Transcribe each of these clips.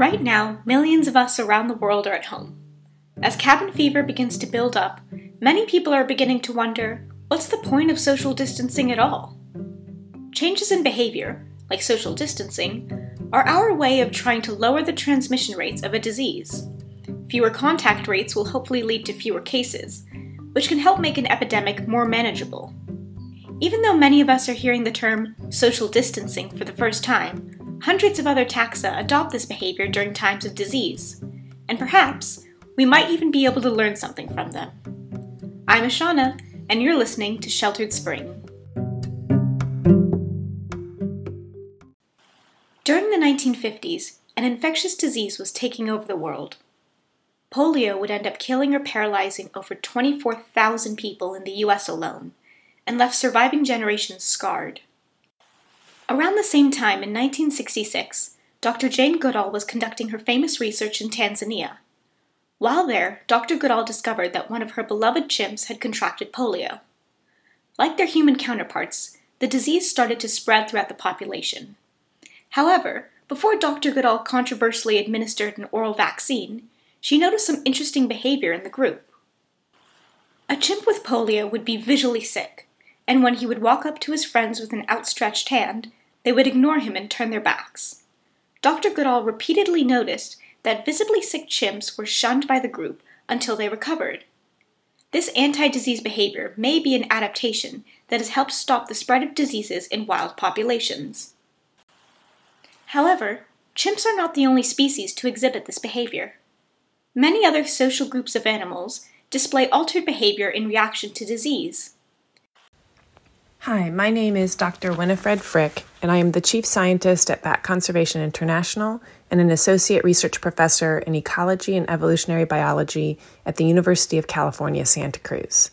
Right now, millions of us around the world are at home. As cabin fever begins to build up, many people are beginning to wonder what's the point of social distancing at all? Changes in behavior, like social distancing, are our way of trying to lower the transmission rates of a disease. Fewer contact rates will hopefully lead to fewer cases, which can help make an epidemic more manageable. Even though many of us are hearing the term social distancing for the first time, hundreds of other taxa adopt this behavior during times of disease, and perhaps we might even be able to learn something from them. I'm Ashana, and you're listening to Sheltered Spring. During the 1950s, an infectious disease was taking over the world. Polio would end up killing or paralyzing over 24,000 people in the US alone, and left surviving generations scarred. Around the same time in 1966, Dr. Jane Goodall was conducting her famous research in Tanzania. While there, Dr. Goodall discovered that one of her beloved chimps had contracted polio. Like their human counterparts, the disease started to spread throughout the population. However, before Dr. Goodall controversially administered an oral vaccine, she noticed some interesting behavior in the group. A chimp with polio would be visually sick, and when he would walk up to his friends with an outstretched hand, they would ignore him and turn their backs. Dr. Goodall repeatedly noticed that visibly sick chimps were shunned by the group until they recovered. This anti disease behavior may be an adaptation that has helped stop the spread of diseases in wild populations. However, chimps are not the only species to exhibit this behavior. Many other social groups of animals display altered behavior in reaction to disease. Hi, my name is Dr. Winifred Frick, and I am the Chief Scientist at Bat Conservation International and an Associate Research Professor in Ecology and Evolutionary Biology at the University of California, Santa Cruz.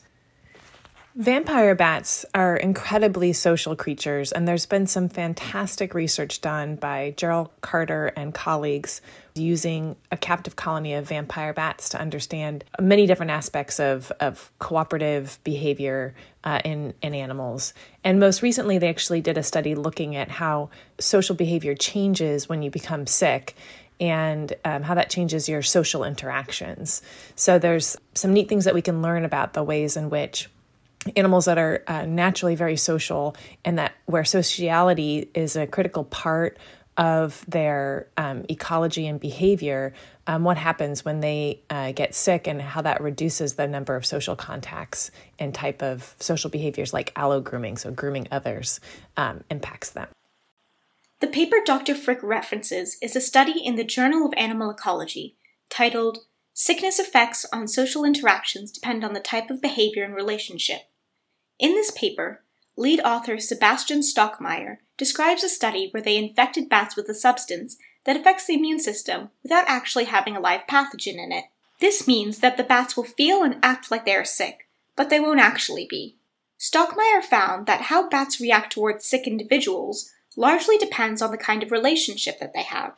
Vampire bats are incredibly social creatures, and there's been some fantastic research done by Gerald Carter and colleagues using a captive colony of vampire bats to understand many different aspects of, of cooperative behavior uh, in, in animals. And most recently, they actually did a study looking at how social behavior changes when you become sick and um, how that changes your social interactions. So, there's some neat things that we can learn about the ways in which animals that are uh, naturally very social and that where sociality is a critical part of their um, ecology and behavior, um, what happens when they uh, get sick and how that reduces the number of social contacts and type of social behaviors like allo grooming, so grooming others, um, impacts them. The paper Dr. Frick references is a study in the Journal of Animal Ecology titled Sickness Effects on Social Interactions Depend on the Type of Behavior and Relationship. In this paper, lead author Sebastian Stockmaier describes a study where they infected bats with a substance that affects the immune system without actually having a live pathogen in it. This means that the bats will feel and act like they are sick, but they won't actually be. Stockmaier found that how bats react towards sick individuals largely depends on the kind of relationship that they have.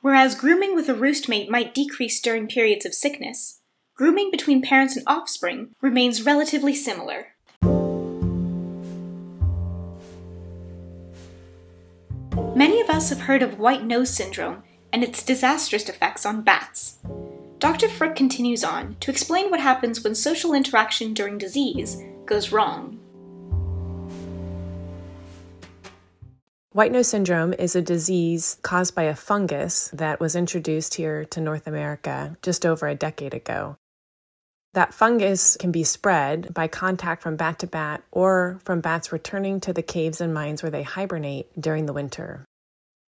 Whereas grooming with a roost mate might decrease during periods of sickness, grooming between parents and offspring remains relatively similar. Us have heard of white nose syndrome and its disastrous effects on bats. Dr. Frick continues on to explain what happens when social interaction during disease goes wrong. White nose syndrome is a disease caused by a fungus that was introduced here to North America just over a decade ago. That fungus can be spread by contact from bat to bat or from bats returning to the caves and mines where they hibernate during the winter.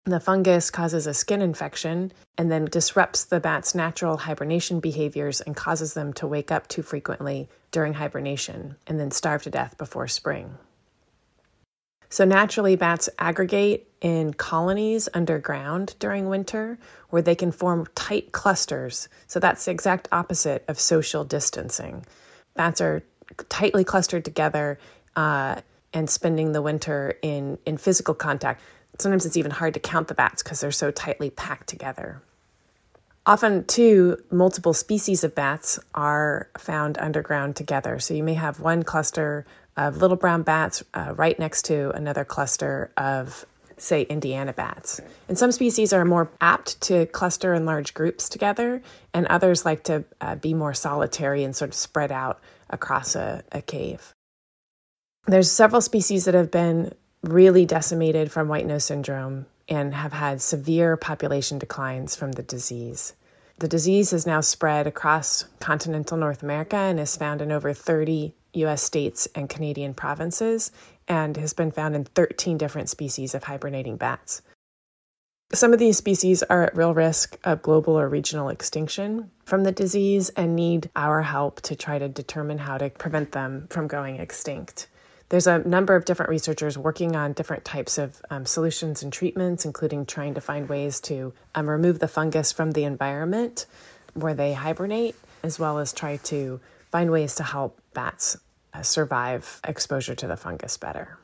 The fungus causes a skin infection and then disrupts the bat's natural hibernation behaviors and causes them to wake up too frequently during hibernation and then starve to death before spring. So, naturally, bats aggregate in colonies underground during winter where they can form tight clusters. So, that's the exact opposite of social distancing. Bats are tightly clustered together uh, and spending the winter in, in physical contact. Sometimes it's even hard to count the bats because they're so tightly packed together. Often, too, multiple species of bats are found underground together. So you may have one cluster of little brown bats uh, right next to another cluster of say, Indiana bats. And some species are more apt to cluster in large groups together, and others like to uh, be more solitary and sort of spread out across a, a cave. There's several species that have been really decimated from white nose syndrome and have had severe population declines from the disease. The disease has now spread across continental North America and is found in over 30 US states and Canadian provinces and has been found in 13 different species of hibernating bats. Some of these species are at real risk of global or regional extinction from the disease and need our help to try to determine how to prevent them from going extinct. There's a number of different researchers working on different types of um, solutions and treatments, including trying to find ways to um, remove the fungus from the environment where they hibernate, as well as try to find ways to help bats uh, survive exposure to the fungus better.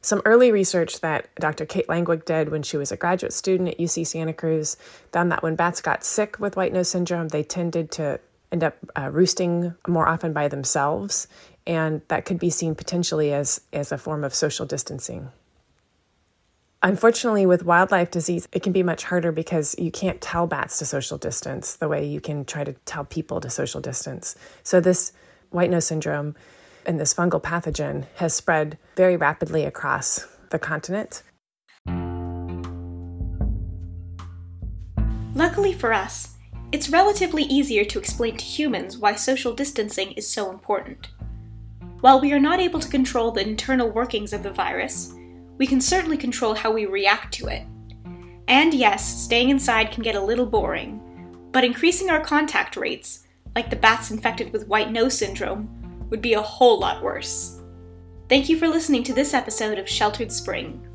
Some early research that Dr. Kate Langwig did when she was a graduate student at UC Santa Cruz found that when bats got sick with white nose syndrome, they tended to end up uh, roosting more often by themselves and that could be seen potentially as, as a form of social distancing. Unfortunately, with wildlife disease, it can be much harder because you can't tell bats to social distance the way you can try to tell people to social distance. So, this white nose syndrome and this fungal pathogen has spread very rapidly across the continent. Luckily for us, it's relatively easier to explain to humans why social distancing is so important. While we are not able to control the internal workings of the virus, we can certainly control how we react to it. And yes, staying inside can get a little boring, but increasing our contact rates, like the bats infected with white nose syndrome, would be a whole lot worse. Thank you for listening to this episode of Sheltered Spring.